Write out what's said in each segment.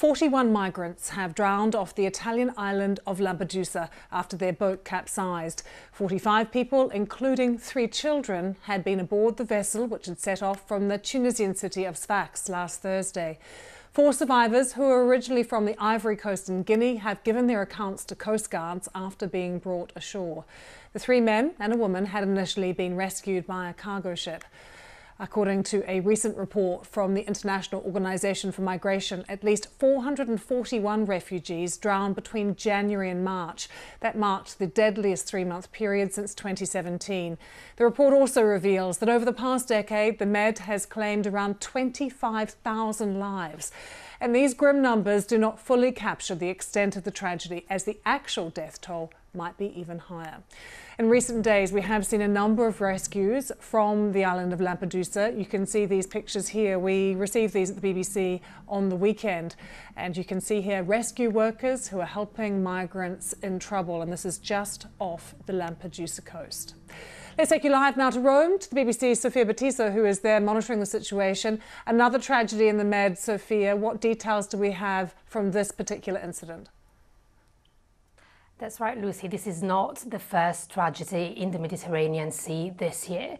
41 migrants have drowned off the Italian island of Lampedusa after their boat capsized. 45 people, including three children, had been aboard the vessel which had set off from the Tunisian city of Sfax last Thursday. Four survivors, who were originally from the Ivory Coast in Guinea, have given their accounts to Coast Guards after being brought ashore. The three men and a woman had initially been rescued by a cargo ship. According to a recent report from the International Organization for Migration, at least 441 refugees drowned between January and March. That marked the deadliest three month period since 2017. The report also reveals that over the past decade, the Med has claimed around 25,000 lives. And these grim numbers do not fully capture the extent of the tragedy, as the actual death toll might be even higher. In recent days, we have seen a number of rescues from the island of Lampedusa. You can see these pictures here. We received these at the BBC on the weekend. And you can see here rescue workers who are helping migrants in trouble. And this is just off the Lampedusa coast. Let's take you live now to Rome, to the BBC's Sophia Bettiza, who is there monitoring the situation. Another tragedy in the Med, Sophia. What details do we have from this particular incident? That's right, Lucy. This is not the first tragedy in the Mediterranean Sea this year.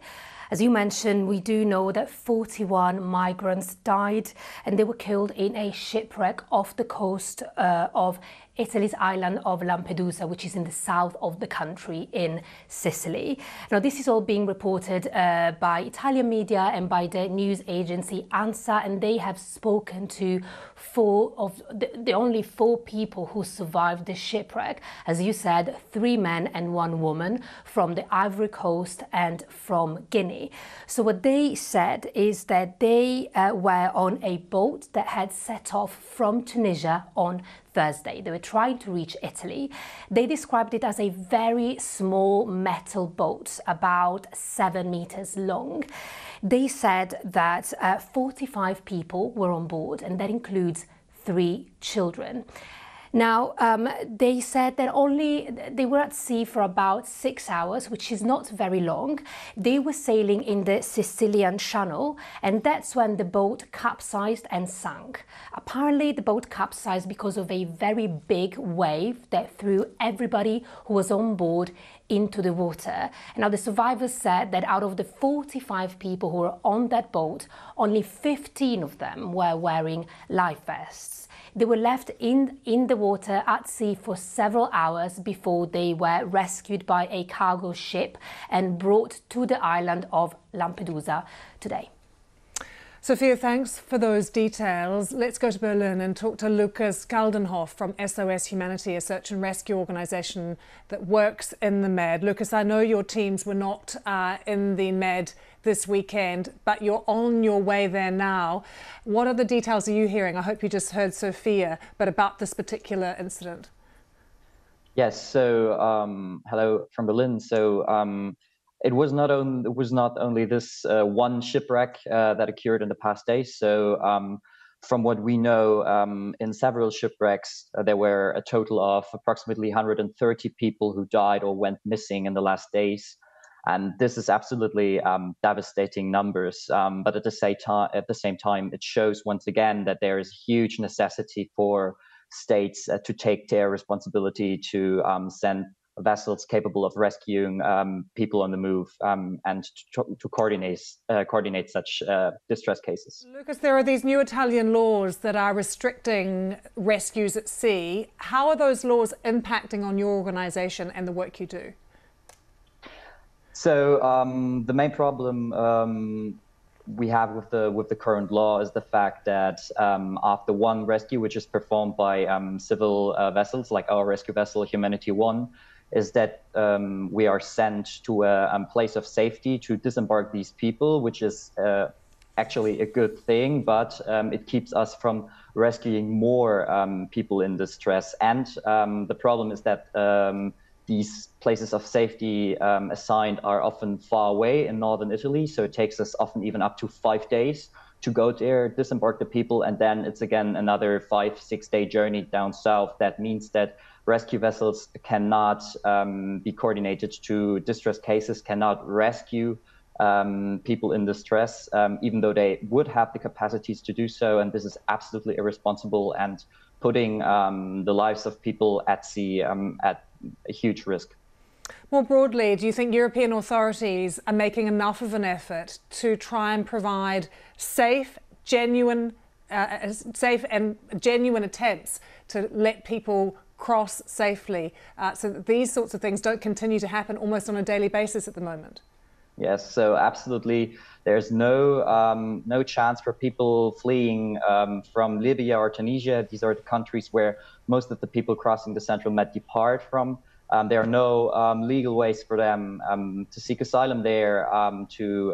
As you mentioned, we do know that 41 migrants died and they were killed in a shipwreck off the coast uh, of Italy's island of Lampedusa, which is in the south of the country in Sicily. Now, this is all being reported uh, by Italian media and by the news agency ANSA, and they have spoken to four of the, the only four people who survived the shipwreck. As you said, three men and one woman from the Ivory Coast and from Guinea. So, what they said is that they uh, were on a boat that had set off from Tunisia on Thursday. They were trying to reach Italy. They described it as a very small metal boat, about seven meters long. They said that uh, 45 people were on board, and that includes three children. Now, um, they said that only they were at sea for about six hours, which is not very long. They were sailing in the Sicilian Channel, and that's when the boat capsized and sank. Apparently, the boat capsized because of a very big wave that threw everybody who was on board into the water. Now, the survivors said that out of the 45 people who were on that boat, only 15 of them were wearing life vests. They were left in, in the water at sea for several hours before they were rescued by a cargo ship and brought to the island of Lampedusa today. Sophia, thanks for those details. Let's go to Berlin and talk to Lukas Kaldenhoff from SOS Humanity, a search and rescue organisation that works in the Med. Lukas, I know your teams were not uh, in the Med this weekend, but you're on your way there now. What other details are you hearing? I hope you just heard Sophia, but about this particular incident. Yes. So, um, hello from Berlin. So. Um, it was not only it was not only this uh, one shipwreck uh, that occurred in the past days. So um, from what we know, um, in several shipwrecks, uh, there were a total of approximately 130 people who died or went missing in the last days. And this is absolutely um, devastating numbers. Um, but at the same time, at the same time, it shows once again that there is huge necessity for states uh, to take their responsibility to um, send vessels capable of rescuing um, people on the move um, and to, to coordinate uh, coordinate such uh, distress cases. Lukas, there are these new Italian laws that are restricting rescues at sea. How are those laws impacting on your organisation and the work you do? So um, the main problem um, we have with the with the current law is the fact that um, after one rescue, which is performed by um, civil uh, vessels like our rescue vessel Humanity One, is that um, we are sent to a, place of safety to disembark these people, which is uh, actually a good thing, but um, it keeps us from rescuing more people in distress. And the problem is that these places of safety um, assigned are often far away in northern Italy, so it takes us often even up to five days to go there, disembark the people, and then it's again another five, six day journey down south. That means that rescue vessels cannot um, be coordinated to distress cases, cannot rescue um, people in distress, um, even though they would have the capacities to do so. And this is absolutely irresponsible and putting um, the lives of people at sea um, at a huge risk. More broadly, do you think European authorities are making enough of an effort to try and provide safe, genuine, uh, safe and genuine attempts to let people cross safely uh, so that these sorts of things don't continue to happen almost on a daily basis at the moment? Yes, so absolutely. There's no um, no chance for people fleeing um, from Libya or Tunisia. These are the countries where most of the people crossing the Central Med depart from. Um, there are no um, legal ways for them um, to seek asylum there, um, to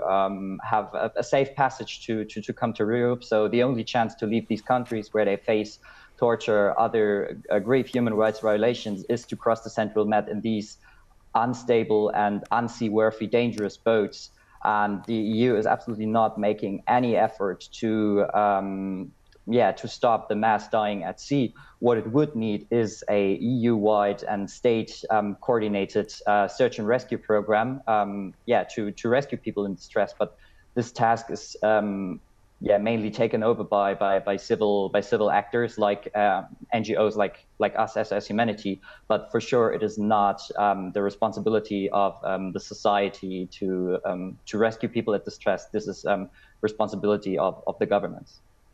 have a, a, safe passage to, to, to come to Europe. So the only chance to leave these countries where they face torture, other uh, grave human rights violations, is to cross the Central Med in these unstable and unseaworthy, dangerous boats. And the EU is absolutely not making any effort to, um, yeah, to stop the mass dying at sea. What it would need is a EU-wide and state-coordinated um, uh, search and rescue program, um, yeah, to to rescue people in distress. But this task is um, yeah, mainly taken over by by by civil by civil actors like uh, NGOs like like SOS Humanity. But for sure, it is not um, the responsibility of um, the society to um, to rescue people at distress. This is um, responsibility of of the governments.